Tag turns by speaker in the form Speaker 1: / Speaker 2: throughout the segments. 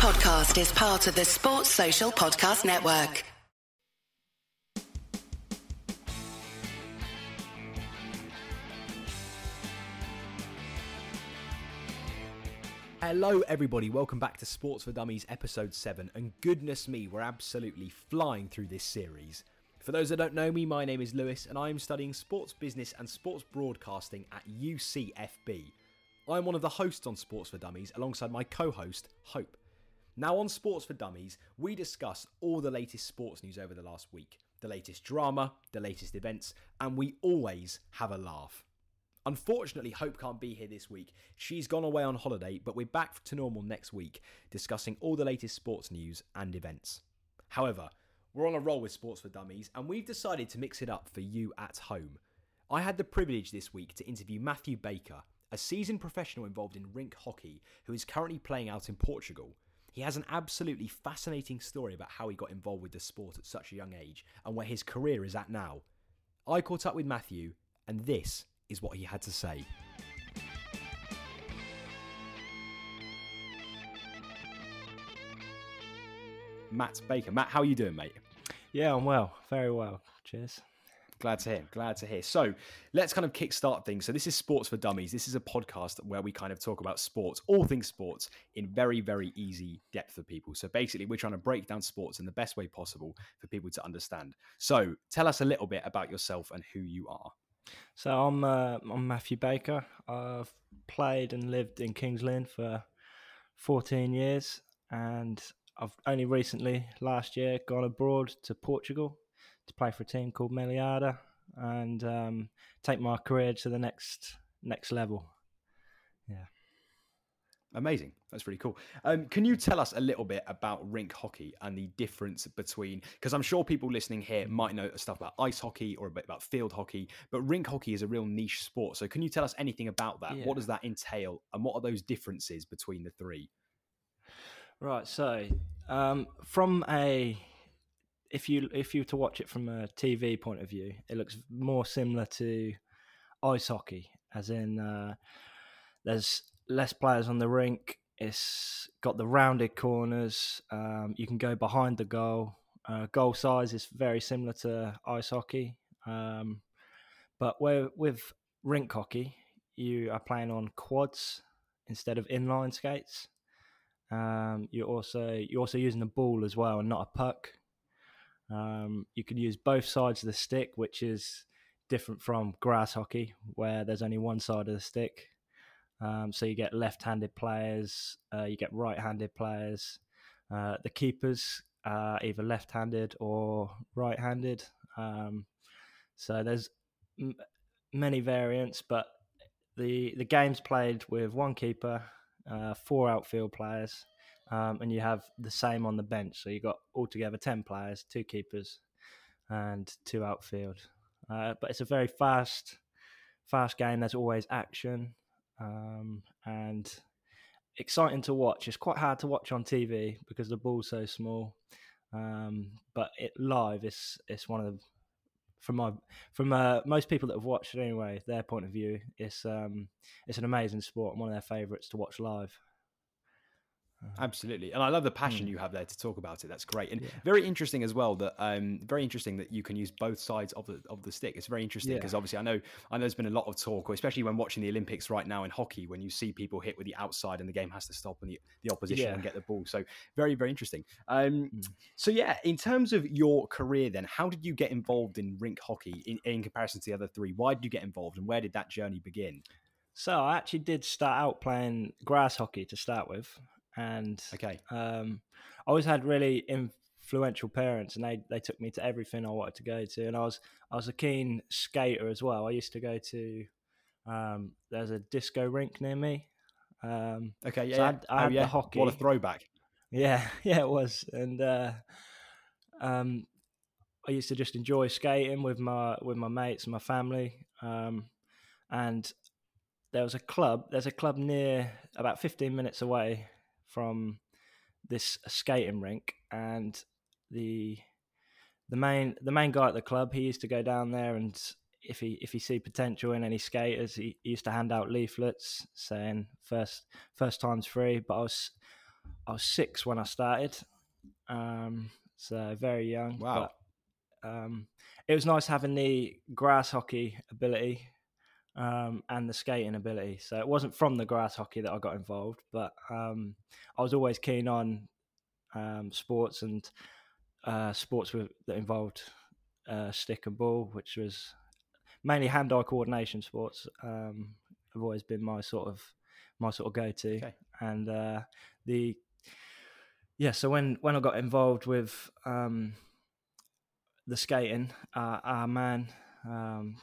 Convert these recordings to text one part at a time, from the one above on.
Speaker 1: podcast is part of the Sports Social Podcast Network.
Speaker 2: Hello, everybody. Welcome back to Sports for Dummies, episode 7. And goodness me, we're absolutely flying through this series. For those that don't know me, my name is Lewis, and I am studying sports business and sports broadcasting at UCFB. I'm one of the hosts on Sports for Dummies alongside my co host, Hope. Now, on Sports for Dummies, we discuss all the latest sports news over the last week, the latest drama, the latest events, and we always have a laugh. Unfortunately, Hope can't be here this week. She's gone away on holiday, but we're back to normal next week, discussing all the latest sports news and events. However, we're on a roll with Sports for Dummies, and we've decided to mix it up for you at home. I had the privilege this week to interview Matthew Baker, a seasoned professional involved in rink hockey who is currently playing out in Portugal. He has an absolutely fascinating story about how he got involved with the sport at such a young age and where his career is at now. I caught up with Matthew, and this is what he had to say. Matt Baker. Matt, how are you doing, mate?
Speaker 3: Yeah, I'm well. Very well. Cheers.
Speaker 2: Glad to hear. Glad to hear. So let's kind of kickstart things. So this is Sports for Dummies. This is a podcast where we kind of talk about sports, all things sports, in very, very easy depth for people. So basically, we're trying to break down sports in the best way possible for people to understand. So tell us a little bit about yourself and who you are.
Speaker 3: So I'm uh, I'm Matthew Baker. I've played and lived in Kings Lynn for 14 years, and I've only recently, last year, gone abroad to Portugal to play for a team called Mealhada and um, take my career to the next next level. Yeah.
Speaker 2: Amazing. That's really cool. Um, can you tell us a little bit about rink hockey and the difference between? Because I'm sure people listening here might know stuff about ice hockey or a bit about field hockey, but rink hockey is a real niche sport. So can you tell us anything about that?
Speaker 3: Yeah.
Speaker 2: What does that entail, and what are those differences between the three?
Speaker 3: Right. So um, from a if you if you were to watch it from a TV point of view, it looks more similar to ice hockey, as in uh, there's less players on the rink. It's got the rounded corners. Um, you can go behind the goal. Uh, goal size is very similar to ice hockey, um, but where with rink hockey, you are playing on quads instead of inline skates. Um, you're also you're also using a ball as well, and not a puck. Um, you can use both sides of the stick, which is different from grass hockey, where there's only one side of the stick. Um, so you get left-handed players, uh, you get right-handed players. Uh, the keepers are either left-handed or right-handed. Um, so there's m- many variants, but the the game's played with one keeper, uh, four outfield players, um, and you have the same on the bench. So you've got altogether 10 players, two keepers, and two outfield. Uh, but it's a very fast, fast game. There's always action um, and exciting to watch. It's quite hard to watch on TV because the ball's so small. Um, but it live, it's it's one of the from my from uh, most people that have watched it anyway, their point of view, it's um, it's an amazing sport and one of their favourites to watch live.
Speaker 2: Absolutely, and I love the passion
Speaker 3: Mm.
Speaker 2: you have there to talk about it. That's great, and
Speaker 3: Yeah.
Speaker 2: very interesting as well. That um, very interesting that you can use both sides of the of the stick. It's very interesting
Speaker 3: Yeah.
Speaker 2: because obviously I know I know there's been a lot of talk, especially when watching the Olympics right now in hockey, when you see people hit with the outside and the game has to stop and the, the opposition
Speaker 3: Yeah.
Speaker 2: and get the ball. So very very interesting. Um,
Speaker 3: Mm.
Speaker 2: So yeah, in terms of your career, then how did you get involved in rink hockey in, in comparison to the other three? Why did you get involved, and where did that journey begin?
Speaker 3: So I actually did start out playing grass hockey to start with, and
Speaker 2: Okay,
Speaker 3: um, I always had really influential parents, and they, they took me to everything I wanted to go to. And I was I was a keen skater as well. I used to go to um, there's a disco rink near me. Um,
Speaker 2: okay, yeah,
Speaker 3: So I had- I
Speaker 2: oh,
Speaker 3: had the
Speaker 2: yeah.
Speaker 3: hockey.
Speaker 2: What a throwback!
Speaker 3: yeah, yeah, it was, and uh, um, I used to just enjoy skating with my with my mates and my family. Um, and there was a club. There's a club near about 15 minutes away from this skating rink, and the the main the main guy at the club he used to go down there and if he if he see potential in any skaters he, he used to hand out leaflets saying first first time's free but I was I was six when I started, um, so very young.
Speaker 2: Wow.
Speaker 3: But, um, it was nice having the grass hockey ability um, and the skating ability. So it wasn't from the grass hockey that I got involved, but um, I was always keen on um, sports and uh, sports with, that involved uh, stick and ball, which was mainly hand-eye coordination sports. Um, have always been my sort of my sort of go-to,
Speaker 2: Okay.
Speaker 3: and uh, the yeah. So when when I got involved with um, the skating, uh, our man um,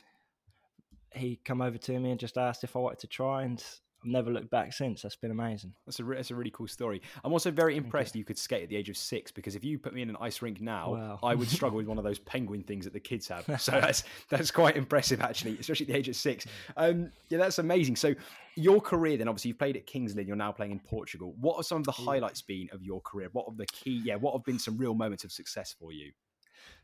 Speaker 3: he come over to me and just asked if I wanted to try, and I've never looked back since. That's been amazing.
Speaker 2: That's a, re- that's a really cool story. I'm also very impressed you. could skate at the age of six because if you put me in an ice rink now,
Speaker 3: Wow.
Speaker 2: I would struggle with one of those penguin things that the kids have. So that's that's quite impressive actually, especially at the age of six. Um, yeah, that's amazing. So your career then, obviously, you've played at Kings Lynn. You're now playing in Portugal. What are some of the highlights been of your career? What are the key? Yeah, what have been some real moments of success for you?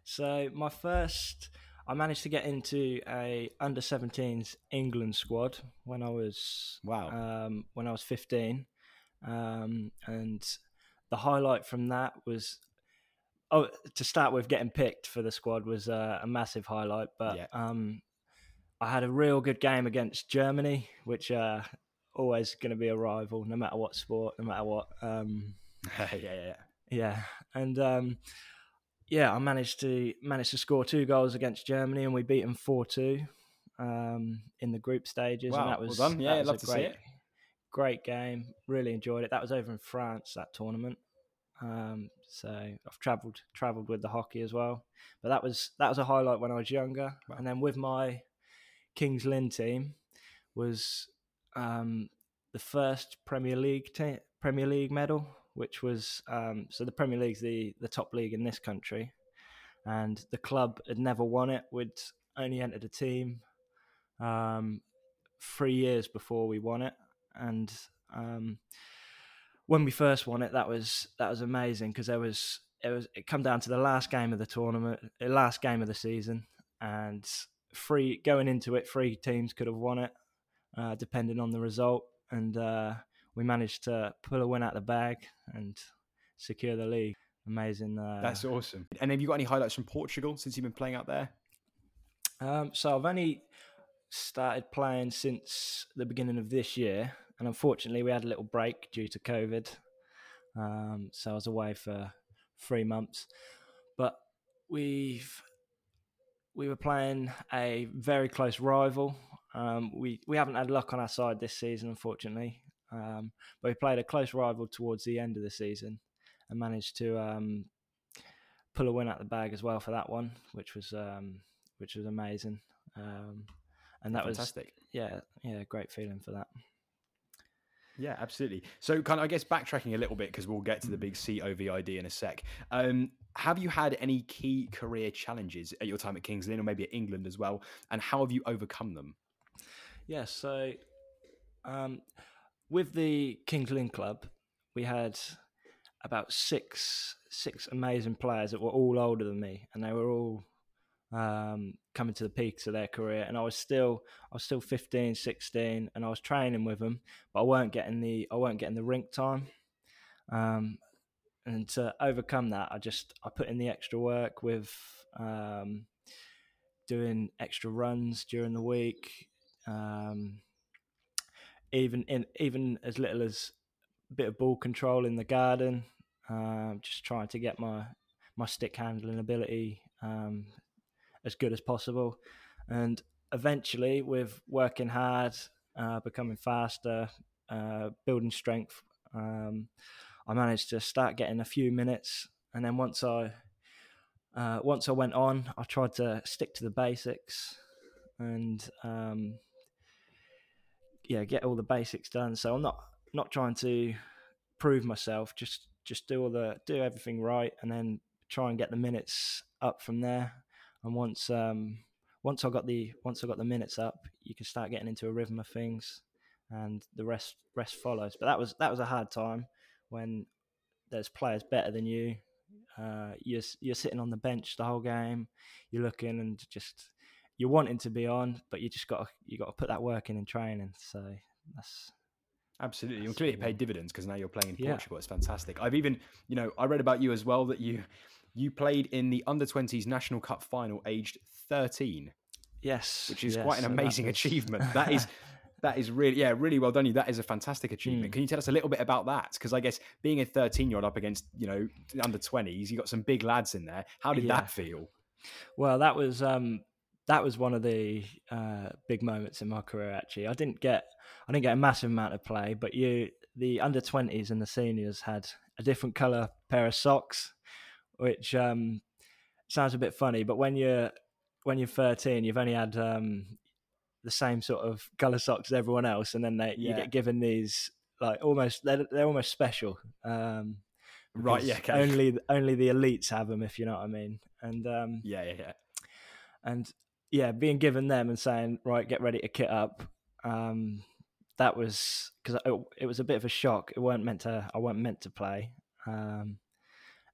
Speaker 3: So my first, I managed to get into a under 17s England squad when I was
Speaker 2: Wow.
Speaker 3: um, when I was 15, um, and the highlight from that was. Oh, to start with, getting picked for the squad was uh, a massive highlight. But
Speaker 2: Yeah.
Speaker 3: um, I had a real good game against Germany, which uh, always going to be a rival, no matter what sport, no matter what. Um,
Speaker 2: yeah, yeah, yeah.
Speaker 3: yeah, and um, yeah, I managed to managed to score two goals against Germany, and we beat them four two um, in the group stages.
Speaker 2: Wow,
Speaker 3: and that
Speaker 2: well
Speaker 3: was
Speaker 2: done.
Speaker 3: that
Speaker 2: Yeah,
Speaker 3: was
Speaker 2: love
Speaker 3: a
Speaker 2: to see
Speaker 3: great,
Speaker 2: it.
Speaker 3: Great game, really enjoyed it. That was over in France that tournament. Um, so I've travelled travelled with the hockey as well, but that was that was a highlight when I was younger.
Speaker 2: Wow.
Speaker 3: And then with my Kings Lynn team was um, the first Premier League te- Premier League medal, which was um, so the Premier League's the the top league in this country, and the club had never won it. We'd only entered a team um, three years before we won it, and um, when we first won it, that was that was amazing because there was it was it come down to the last game of the tournament, the last game of the season, and three going into it, three teams could have won it, uh, depending on the result, and uh, we managed to pull a win out of the bag and secure the league. Amazing. Uh,
Speaker 2: That's awesome. And have you got any highlights from Portugal since you've been playing out there?
Speaker 3: Um, so I've only started playing since the beginning of this year, and unfortunately we had a little break due to COVID. Um, so I was away for three months, but we've we were playing a very close rival. Um, we we haven't had luck on our side this season, unfortunately, um, but we played a close rival towards the end of the season and managed to um, pull a win out the bag as well for that one, which was um, which was amazing. Um, and that was
Speaker 2: Fantastic.
Speaker 3: yeah, yeah, great feeling for that.
Speaker 2: Yeah, absolutely. So, kind of, I guess backtracking a little bit because we'll get to the big COVID in a sec. Um, have you had any key career challenges at your time at Kings Lynn or maybe at England as well? And how have you overcome them?
Speaker 3: Yeah, so um, with the Kings Lynn Club, we had about six six amazing players that were all older than me, and they were all um, coming to the peaks of their career. And I was still I was still 15, 16, and I was training with them, but I weren't getting the I weren't getting the rink time. Um, and to overcome that, I just I put in the extra work with um, doing extra runs during the week, um, even in even as little as a bit of ball control in the garden, um, just trying to get my my stick handling ability um, as good as possible, and eventually with working hard, uh, becoming faster, uh, building strength, um, I managed to start getting a few minutes, and then once I uh, once I went on, I tried to stick to the basics. And um, yeah, get all the basics done. So I'm not not trying to prove myself, just just do all the do everything right, and then try and get the minutes up from there. And once um, once I got the once I got the minutes up, you can start getting into a rhythm of things, and the rest rest follows. But that was that was a hard time when there's players better than you. Uh, you're you're sitting on the bench the whole game. You're looking and just you're wanting to be on, but you just got to you got to put that work in in training. So that's
Speaker 2: Absolutely, and clearly it paid dividends because now you're playing in
Speaker 3: Yeah.
Speaker 2: Portugal. It's fantastic. I've even, you know, I read about you as well that you you played in the under 20s National Cup final aged 13,
Speaker 3: Yes,
Speaker 2: which is
Speaker 3: yes,
Speaker 2: quite an
Speaker 3: so that
Speaker 2: amazing
Speaker 3: was-
Speaker 2: achievement. That is that is really yeah, really well done you. That is a fantastic achievement.
Speaker 3: Mm.
Speaker 2: Can you tell us a little bit about that? Because I guess being a 13 year old up against, you know, under 20s, you got some big lads in there. How did
Speaker 3: Yeah.
Speaker 2: that feel?
Speaker 3: Well, that was um, that was one of the uh, big moments in my career. Actually, I didn't get I didn't get a massive amount of play, but you the under twenties and the seniors had a different color pair of socks, which um, sounds a bit funny. But when you're when you're 13, you've only had um, the same sort of color socks as everyone else, and then they, you
Speaker 2: Yeah.
Speaker 3: get given these like almost they're, they're almost special. Um,
Speaker 2: Right, yeah, okay.
Speaker 3: Only only the elites have them, if you know what I mean. And um,
Speaker 2: Yeah, yeah, yeah.
Speaker 3: and yeah, being given them and saying, right, get ready to kit up. Um, that was because it, it was a bit of a shock. It weren't meant to. I weren't meant to play, um,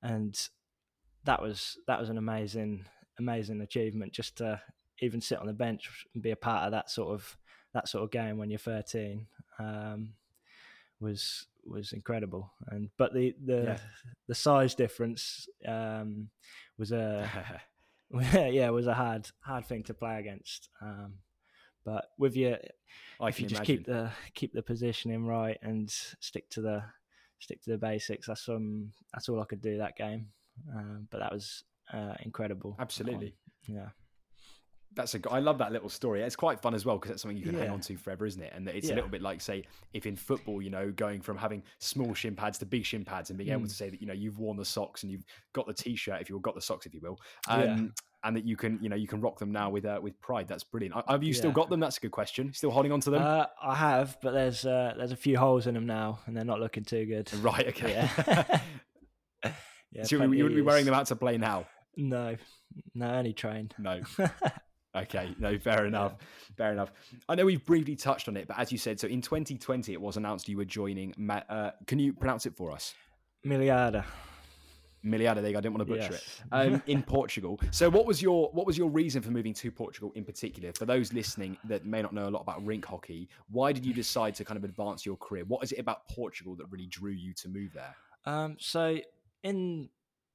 Speaker 3: and that was that was an amazing, amazing achievement. Just to even sit on the bench and be a part of that sort of that sort of game when you're 13 um, was was incredible. And but the the
Speaker 2: Yeah.
Speaker 3: the size difference um, was a yeah, it was a hard hard thing to play against. Um, but with your,
Speaker 2: I
Speaker 3: if you just
Speaker 2: imagine.
Speaker 3: keep the keep the positioning right and stick to the stick to the basics, that's um that's all I could do that game. Um, but that was uh, incredible.
Speaker 2: Absolutely.
Speaker 3: Um, yeah.
Speaker 2: That's a. I love that little story. It's quite fun as well because it's something you can hang on to forever, isn't it? And that it's a little bit like, say, if in football, you know, going from having small shin pads to big shin pads, and being able
Speaker 3: Mm.
Speaker 2: to say that you know you've worn the socks and you've got the t-shirt, if you've got the socks, if you will,
Speaker 3: Yeah.
Speaker 2: um, and that you can, you know, you can rock them now with uh, with pride. That's brilliant. Have you still got them? That's a good question. Still holding on to them?
Speaker 3: Uh, I have, but there's uh, there's a few holes in them now, and they're not looking too good.
Speaker 2: right. Okay.
Speaker 3: Yeah. Yeah,
Speaker 2: so you, you wouldn't be wearing them out to play now?
Speaker 3: No, no, only train.
Speaker 2: No. Okay, no, fair enough. Fair enough. I know we've briefly touched on it, but as you said, so in 2020 it was announced you were joining. Ma- uh, can you pronounce it for us?
Speaker 3: Miliarda.
Speaker 2: Miliada. There, you go, I didn't want to butcher
Speaker 3: Yes.
Speaker 2: it. Um, in Portugal. So, what was your what was your reason for moving to Portugal in particular? For those listening that may not know a lot about rink hockey, why did you decide to kind of advance your career? What is it about Portugal that really drew you to move there?
Speaker 3: Um, so in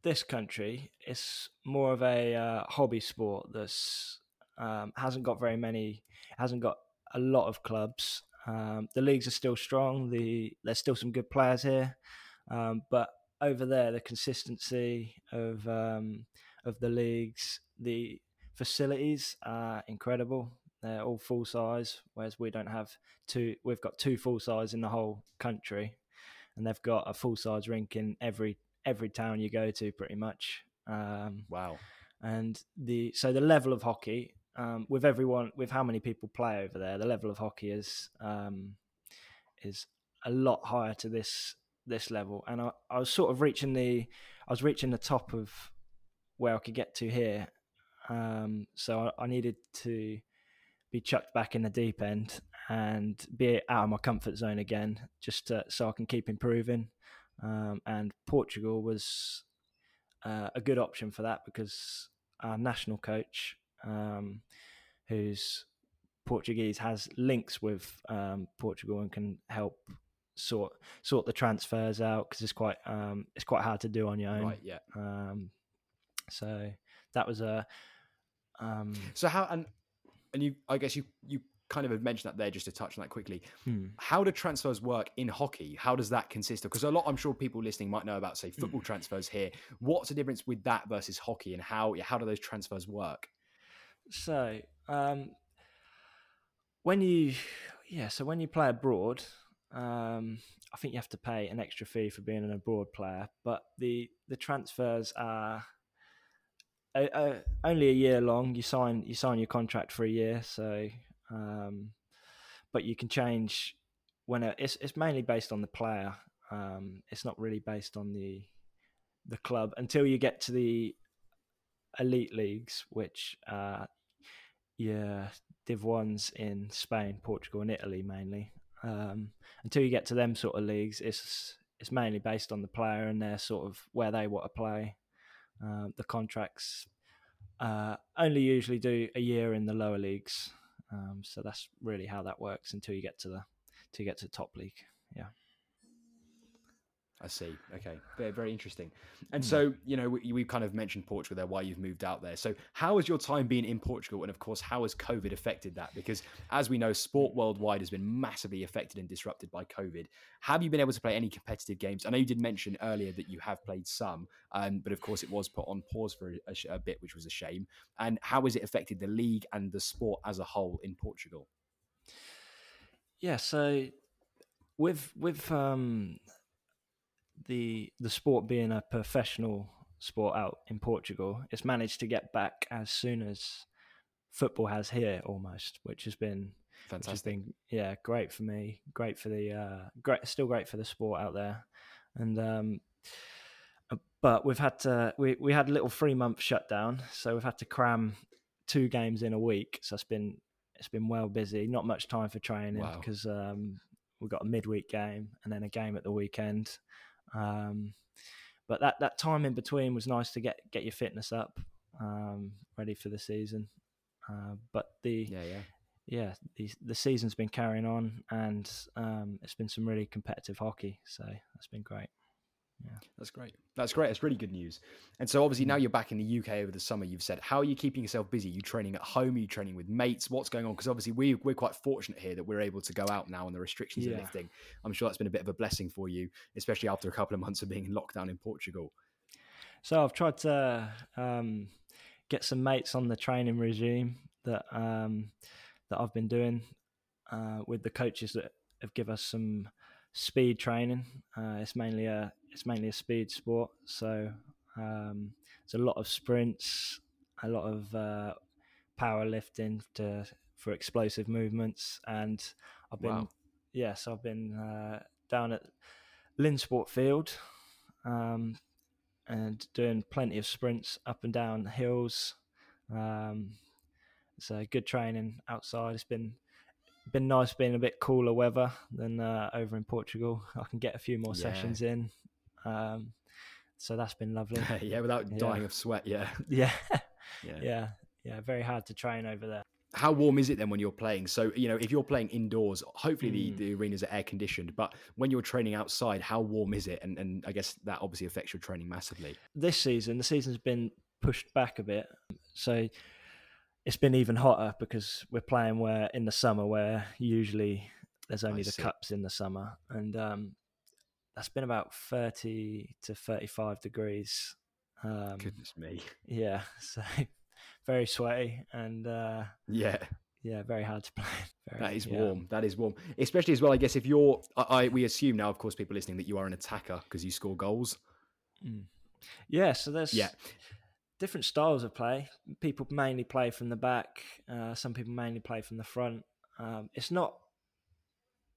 Speaker 3: this country, it's more of a uh, hobby sport. That's um, hasn't got very many, hasn't got a lot of clubs. Um, the leagues are still strong. The there's still some good players here, um, but over there, the consistency of um, of the leagues, the facilities are incredible. They're all full size, whereas we don't have two. We've got two full size in the whole country and they've got a full size rink in every every town you go to, pretty much. Um,
Speaker 2: Wow.
Speaker 3: and the so the level of hockey um, with everyone with how many people play over there, the level of hockey is um, is a lot higher to this this level. And I, I was sort of reaching the I was reaching the top of where I could get to here. Um, so I, I needed to be chucked back in the deep end and be out of my comfort zone again, just to, so I can keep improving. Um, and Portugal was uh, a good option for that because our national coach, um, who's Portuguese, has links with um, Portugal and can help sort sort the transfers out because it's quite um, it's quite hard to do on your own.
Speaker 2: Right. Yeah.
Speaker 3: Um, so that was a um,
Speaker 2: So how and and you I guess you you kind of had mentioned that there just to touch on that quickly.
Speaker 3: hmm.
Speaker 2: How do transfers work in hockey? How does that consist of? Because a lot I'm sure people listening might know about say football transfers here. What's the difference with that versus hockey and how how do those transfers work?
Speaker 3: So, um, when you, yeah, so when you play abroad, um, I think you have to pay an extra fee for being an abroad player, but the the transfers are uh, uh, only a year long. You sign you sign your contract for a year, so um, but you can change when it, it's it's mainly based on the player. Um, it's not really based on the the club until you get to the elite leagues, which uh, yeah, Div ones in Spain, Portugal, and Italy mainly. Um, until you get to them sort of leagues, it's it's mainly based on the player and their sort of where they want to play. Um, the contracts uh, only usually do a year in the lower leagues, um, so that's really how that works until you get to the to get to the top league. yeah.
Speaker 2: I see. Okay, very very interesting. And so you know we, we've kind of mentioned Portugal there, why you've moved out there. So how has your time been in Portugal, and of course how has COVID affected that? Because as we know, sport worldwide has been massively affected and disrupted by COVID. Have you been able to play any competitive games? I know you did mention earlier that you have played some, um, but of course it was put on pause for a, a a bit, which was a shame. And how has it affected the league and the sport as a whole in Portugal?
Speaker 3: Yeah, so with with um, the the sport being a professional sport out in Portugal, it's managed to get back as soon as football has here, almost, which has been which has
Speaker 2: Fantastic.
Speaker 3: been yeah great for me, great for the uh, great, still great for the sport out there, and um, uh, but we've had to we we had a little three month shutdown, so we've had to cram two games in a week, so it's been it's been well busy, not much time for training
Speaker 2: Wow.
Speaker 3: because um, we've got a midweek game and then a game at the weekend. Um, but that, that time in between was nice to get get your fitness up, um, ready for the season. Uh, but the
Speaker 2: Yeah, yeah.
Speaker 3: yeah the the season's been carrying on, and um, it's been some really competitive hockey. So that's been great.
Speaker 2: That's great. That's great. That's really good news. And so, obviously, now you're back in the UK over the summer. You've said, how are you keeping yourself busy? you training at home? Are you training with mates? What's going on? Because obviously, we we're quite fortunate here that we're able to go out now, and the restrictions are
Speaker 3: Yeah.
Speaker 2: lifting. I'm sure that's been a bit of a blessing for you, especially after a couple of months of being in lockdown in Portugal.
Speaker 3: So I've tried to um, get some mates on the training regime that um, that I've been doing uh, with the coaches that have give us some speed training. Uh, it's mainly a it's mainly a speed sport, so um, there's a lot of sprints, a lot of uh, power lifting to for explosive movements, and I've been
Speaker 2: Wow.
Speaker 3: yes, I've been uh, down at Lynnsport Field. Um, and doing plenty of sprints up and down hills. Um, so good training outside. It's been been nice being a bit cooler weather than uh, over in Portugal. I can get a few more
Speaker 2: Yeah.
Speaker 3: sessions in. Um, so that's been lovely.
Speaker 2: yeah, without
Speaker 3: Yeah.
Speaker 2: dying of sweat. Yeah.
Speaker 3: yeah,
Speaker 2: yeah.
Speaker 3: yeah, yeah. Very hard to train over there.
Speaker 2: How warm is it then when you're playing? So, you know, if you're playing indoors, hopefully the,
Speaker 3: Mm.
Speaker 2: the arenas are air conditioned, but when you're training outside, how warm is it? And, and I guess that obviously affects your training massively.
Speaker 3: this season, the season's been pushed back a bit, so it's been even hotter because we're playing where in the summer where usually there's only the
Speaker 2: see.
Speaker 3: cups in the summer, and um, that's been about thirty to thirty-five degrees. Um,
Speaker 2: Goodness me.
Speaker 3: yeah, so very sweaty and uh,
Speaker 2: Yeah.
Speaker 3: yeah, very hard to play. Very,
Speaker 2: That is
Speaker 3: yeah.
Speaker 2: warm. That is warm. Especially as well, I guess, if you're, I, I we assume now, of course, people listening that you are an attacker because you score goals.
Speaker 3: Mm. Yeah, so there's
Speaker 2: Yeah.
Speaker 3: different styles of play. People mainly play from the back. Uh, some people mainly play from the front. Um, it's not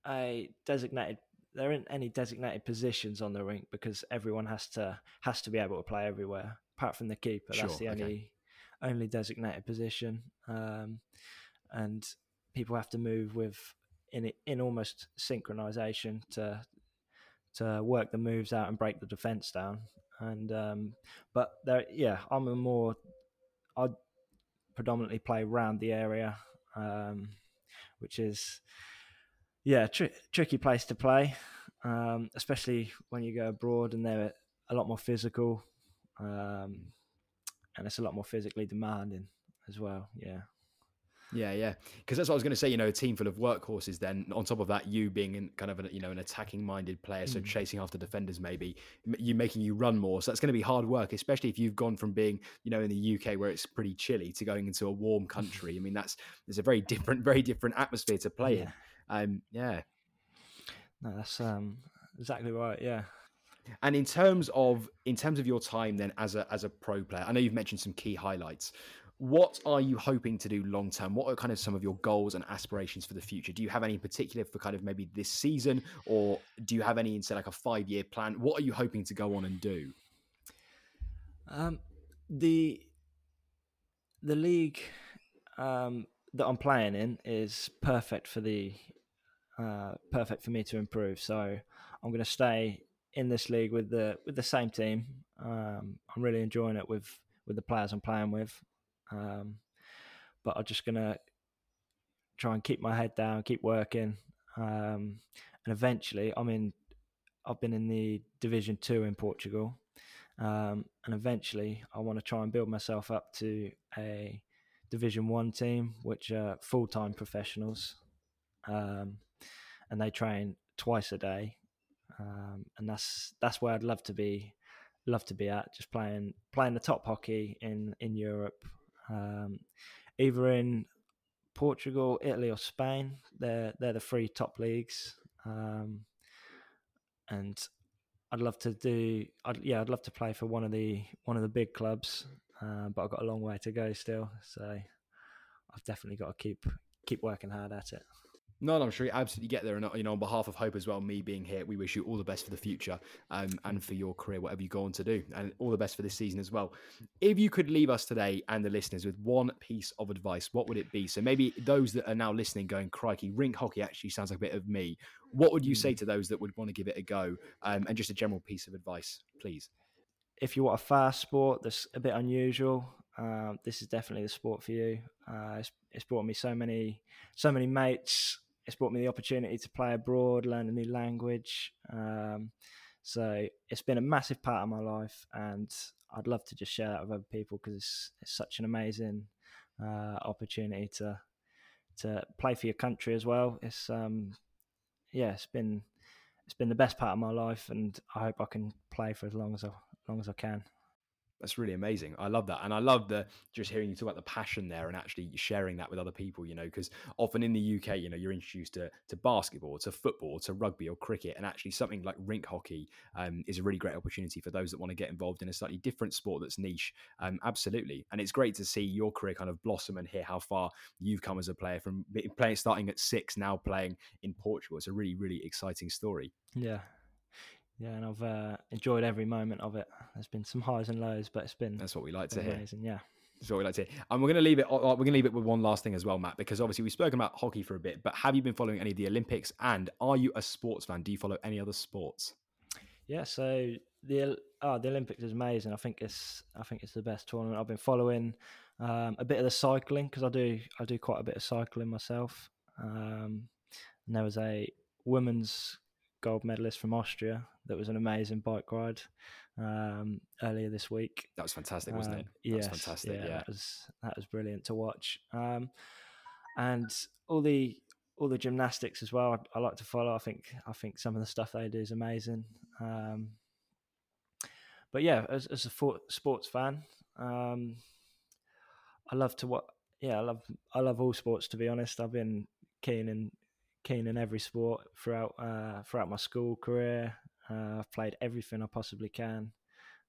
Speaker 3: a designated. There aren't any designated positions on the rink because everyone has to has to be able to play everywhere, apart from the keeper. That's
Speaker 2: Sure,
Speaker 3: the
Speaker 2: okay.
Speaker 3: only only designated position, um, and people have to move with in in almost synchronization to to work the moves out and break the defense down. And um, but there, yeah, I'm a more I predominantly play round the area, um, which is yeah, tri- tricky place to play, um, especially when you go abroad and they're a lot more physical, um, and it's a lot more physically demanding as well. Yeah.
Speaker 2: Yeah, yeah. Because that's what I was going to say. You know, a team full of workhorses. Then on top of that, you being in kind of an, you know an attacking-minded player, so
Speaker 3: Mm.
Speaker 2: chasing after defenders, maybe you making you run more. So that's going to be hard work, especially if you've gone from being you know in the UK where it's pretty chilly to going into a warm country. I mean, that's there's a very different, very different atmosphere to play in. Um, yeah.
Speaker 3: No, that's um, exactly right. Yeah.
Speaker 2: And in terms of in terms of your time then as a as a pro player, I know you've mentioned some key highlights. What are you hoping to do long term? What are kind of some of your goals and aspirations for the future? Do you have any in particular for kind of maybe this season, or do you have any in say like a five year plan? What are you hoping to go on and do?
Speaker 3: Um, the the league um, that I'm playing in is perfect for the uh, perfect for me to improve. So I'm going to stay in this league with the with the same team. Um, I'm really enjoying it with with the players I'm playing with. Um, but I'm just going to try and keep my head down, keep working, um, and eventually, I'm in. I've been in the Division Two in Portugal, um, and eventually, I want to try and build myself up to a Division One team, which are full time professionals, um, and they train twice a day, um, and that's that's where I'd love to be, love to be at, just playing playing the top hockey in in Europe, um, either in Portugal, Italy, or Spain. They're they're the three top leagues, um, and I'd love to do. I'd, yeah, I'd love to play for one of the one of the big clubs, uh, but I've got a long way to go still. So I've definitely got to keep keep working hard at it.
Speaker 2: No, no, I'm sure you absolutely get there. And you know, on behalf of Hope as well, me being here, we wish you all the best for the future um, and for your career, whatever you go on to do, and all the best for this season as well. If you could leave us today and the listeners with one piece of advice, what would it be? So maybe those that are now listening, going, "Crikey, rink hockey actually sounds like a bit of me." What would you say to those that would want to give it a go? Um, and just a general piece of advice, please.
Speaker 3: If you want a fast sport that's a bit unusual, um, this is definitely the sport for you. Uh, it's, it's brought me so many, so many mates it's brought me the opportunity to play abroad, learn a new language. Um, so it's been a massive part of my life, and I'd love to just share that with other people because it's, it's such an amazing uh, opportunity to to play for your country as well. It's um, yeah, it's been it's been the best part of my life, and I hope I can play for as long as I, as long as I can
Speaker 2: that's really amazing. I love that. And I love the just hearing you talk about the passion there and actually sharing that with other people, you know, because often in the UK, you know, you're introduced to, to basketball, to football, to rugby or cricket. And actually something like rink hockey um, is a really great opportunity for those that want to get involved in a slightly different sport that's niche. Um, absolutely. And it's great to see your career kind of blossom and hear how far you've come as a player from playing, starting at six, now playing in Portugal. It's a really, really exciting story.
Speaker 3: Yeah, yeah, and I've uh, enjoyed every moment of it. There's been some highs and lows, but it's been
Speaker 2: that's what we like to hear.
Speaker 3: Amazing, yeah.
Speaker 2: That's what we like to hear. And we're going to leave it. Uh, we're going to leave it with one last thing as well, Matt, because obviously we've spoken about hockey for a bit. But have you been following any of the Olympics? And are you a sports fan? Do you follow any other sports?
Speaker 3: Yeah, so the oh, the Olympics is amazing. I think it's I think it's the best tournament. I've been following um, a bit of the cycling because I do I do quite a bit of cycling myself. Um, and there was a women's gold medalist from Austria. That was an amazing bike ride um, earlier this week.
Speaker 2: That was fantastic, wasn't um, it? That
Speaker 3: yes,
Speaker 2: was fantastic. Yeah, yeah,
Speaker 3: that was that was brilliant to watch. Um, and all the all the gymnastics as well. I, I, like to follow. I think I think some of the stuff they do is amazing. Um, but yeah, as, as a for, sports fan, um, I love to what. Yeah, I love I love all sports. To be honest, I've been keen in keen in every sport throughout uh, throughout my school career. Uh, I've played everything I possibly can,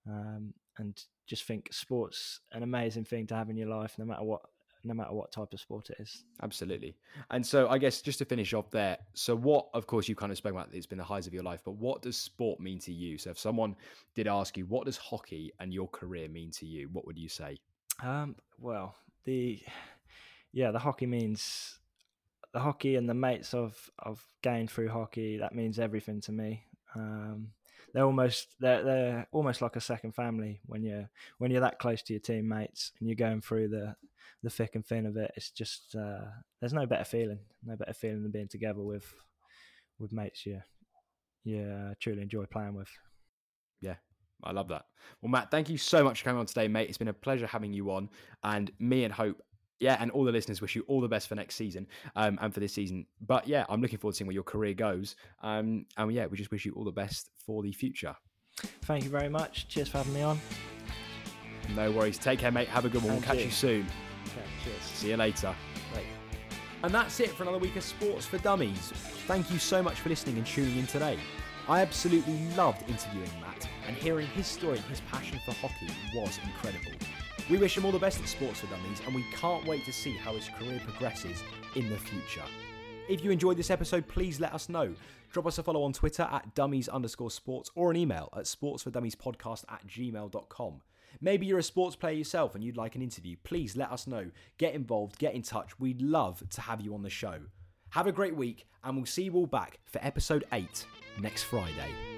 Speaker 3: um, and just think sports an amazing thing to have in your life, no matter what no matter what type of sport it is.
Speaker 2: Absolutely. And so I guess just to finish off there, so what of course you kind of spoke about it's been the highs of your life, but what does sport mean to you? So if someone did ask you what does hockey and your career mean to you, what would you say?
Speaker 3: Um, well, the yeah, the hockey means the hockey and the mates I've I've gained through hockey that means everything to me. Um, they're almost they're they're almost like a second family when you're when you're that close to your teammates and you're going through the the thick and thin of it. It's just uh, there's no better feeling, no better feeling than being together with with mates you you uh, truly enjoy playing with.
Speaker 2: Yeah, I love that. Well, Matt, thank you so much for coming on today, mate. It's been a pleasure having you on. And me and Hope yeah, and all the listeners wish you all the best for next season um, and for this season. But yeah, I'm looking forward to seeing where your career goes. Um, and yeah, we just wish you all the best for the future.
Speaker 3: Thank you very much. Cheers for having me on.
Speaker 2: No worries. Take care, mate. Have a good one. we'll catch you soon.
Speaker 3: Okay, cheers.
Speaker 2: See you later. And that's it for another week of Sports for Dummies. Thank you so much for listening and tuning in today. I absolutely loved interviewing Matt, and hearing his story and his passion for hockey was incredible. We wish him all the best at Sports for Dummies, and we can't wait to see how his career progresses in the future. If you enjoyed this episode, please let us know. Drop us a follow on Twitter at dummies underscore sports or an email at sportsfordummies.podcast at gmail.com. Maybe you're a sports player yourself and you'd like an interview. Please let us know. Get involved, get in touch. We'd love to have you on the show. Have a great week, and we'll see you all back for episode 8 next Friday.